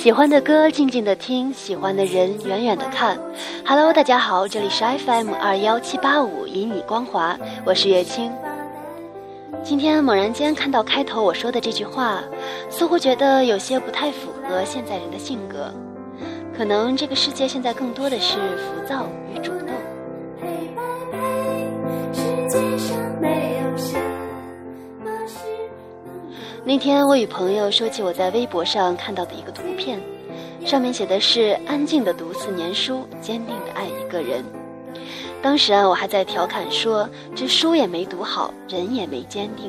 喜欢的歌静静的听，喜欢的人远远的看。Hello，大家好，这里是 FM 二幺七八五，以你光华，我是月清。今天猛然间看到开头我说的这句话，似乎觉得有些不太符合现在人的性格。可能这个世界现在更多的是浮躁与主动。那天我与朋友说起我在微博上看到的一个图片，上面写的是“安静的读四年书，坚定的爱一个人”。当时啊，我还在调侃说：“这书也没读好，人也没坚定。”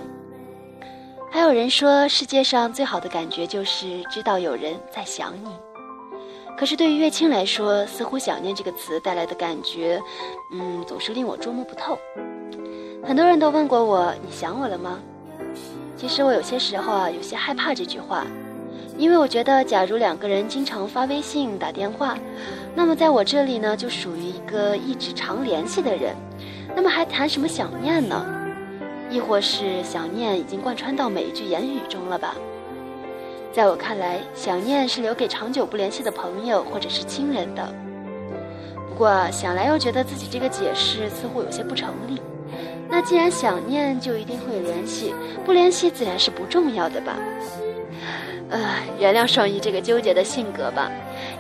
还有人说，世界上最好的感觉就是知道有人在想你。可是对于月清来说，似乎“想念”这个词带来的感觉，嗯，总是令我捉摸不透。很多人都问过我：“你想我了吗？”其实我有些时候啊，有些害怕这句话，因为我觉得，假如两个人经常发微信、打电话，那么在我这里呢，就属于一个一直常联系的人，那么还谈什么想念呢？亦或是想念已经贯穿到每一句言语中了吧？在我看来，想念是留给长久不联系的朋友或者是亲人的。不过想来又觉得自己这个解释似乎有些不成立。那既然想念，就一定会联系；不联系，自然是不重要的吧？呃，原谅双鱼这个纠结的性格吧。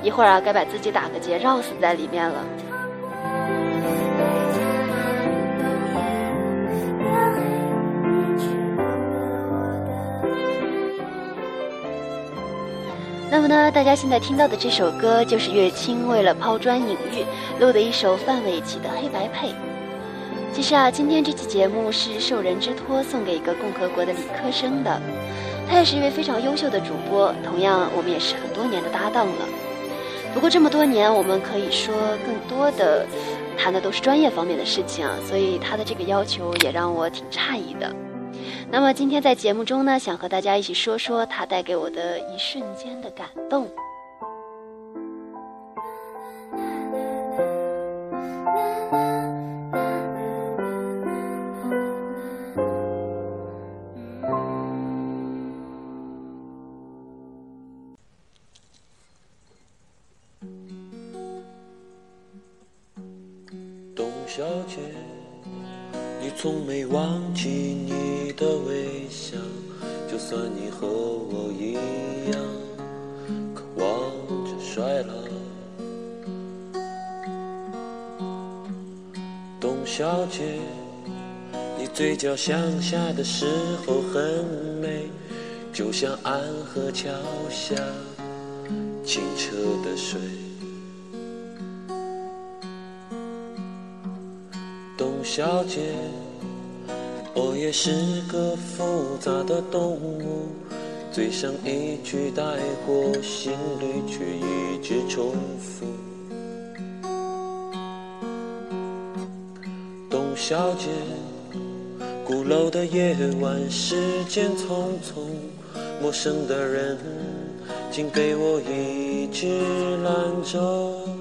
一会儿啊，该把自己打个结，绕死在里面了。那么呢，大家现在听到的这首歌，就是乐清为了抛砖引玉录的一首范玮琪的《黑白配》。其实啊，今天这期节目是受人之托送给一个共和国的理科生的，他也是一位非常优秀的主播，同样我们也是很多年的搭档了。不过这么多年，我们可以说更多的谈的都是专业方面的事情啊，所以他的这个要求也让我挺诧异的。那么今天在节目中呢，想和大家一起说说他带给我的一瞬间的感动。董小姐，你从没忘记你的微笑，就算你和我一样渴望着衰老。董小姐，你嘴角向下的时候很美，就像安河桥下清澈的水。董小姐，我也是个复杂的动物，嘴上一句带过，心里却一直重复。董小姐，鼓楼的夜晚，时间匆匆，陌生的人竟给我一支兰州。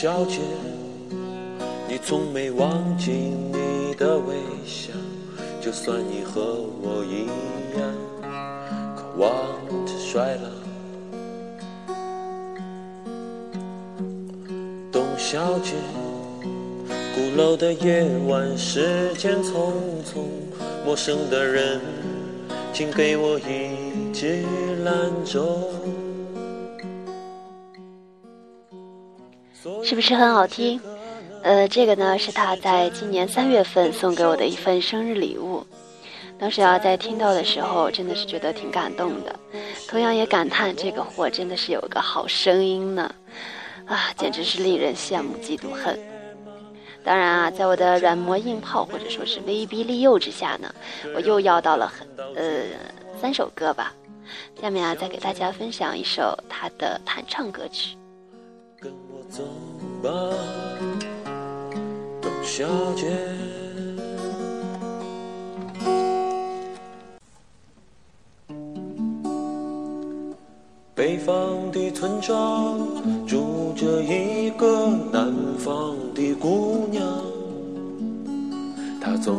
小姐，你从没忘记你的微笑，就算你和我一样渴望着衰老。董小姐，鼓楼的夜晚，时间匆匆，陌生的人，请给我一支兰州。是不是很好听？呃，这个呢是他在今年三月份送给我的一份生日礼物。当时啊，在听到的时候，真的是觉得挺感动的，同样也感叹这个货真的是有个好声音呢，啊，简直是令人羡慕嫉妒恨。当然啊，在我的软磨硬泡或者说是威逼利诱之下呢，我又要到了很呃三首歌吧。下面啊，再给大家分享一首他的弹唱歌曲。跟我走吧，董小姐。北方的村庄住着一个南方的姑娘，她总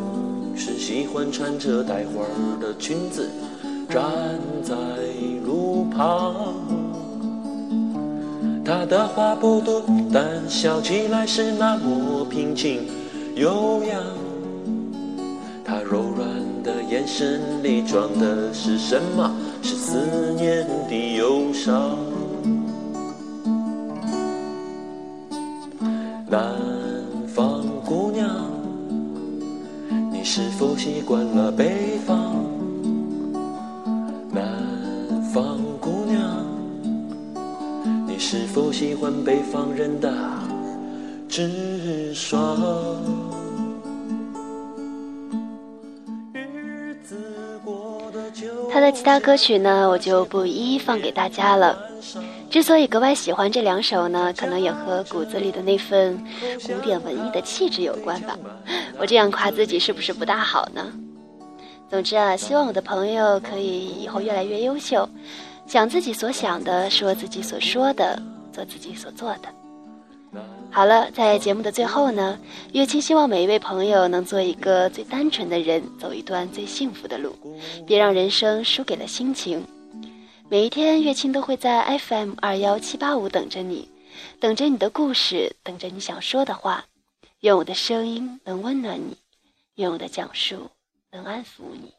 是喜欢穿着带花的裙子站在路旁。她的话不多，但笑起来是那么平静悠扬。她柔软的眼神里装的是什么？是思念的忧伤。南方姑娘，你是否习惯了北方？欢北方人的直爽？他的其他歌曲呢，我就不一一放给大家了。之所以格外喜欢这两首呢，可能也和骨子里的那份古典文艺的气质有关吧。我这样夸自己是不是不大好呢？总之啊，希望我的朋友可以以后越来越优秀，想自己所想的，说自己所说的，做自己所做的。好了，在节目的最后呢，月清希望每一位朋友能做一个最单纯的人，走一段最幸福的路，别让人生输给了心情。每一天，月清都会在 FM 二幺七八五等着你，等着你的故事，等着你想说的话。愿我的声音能温暖你，愿我的讲述能安抚你。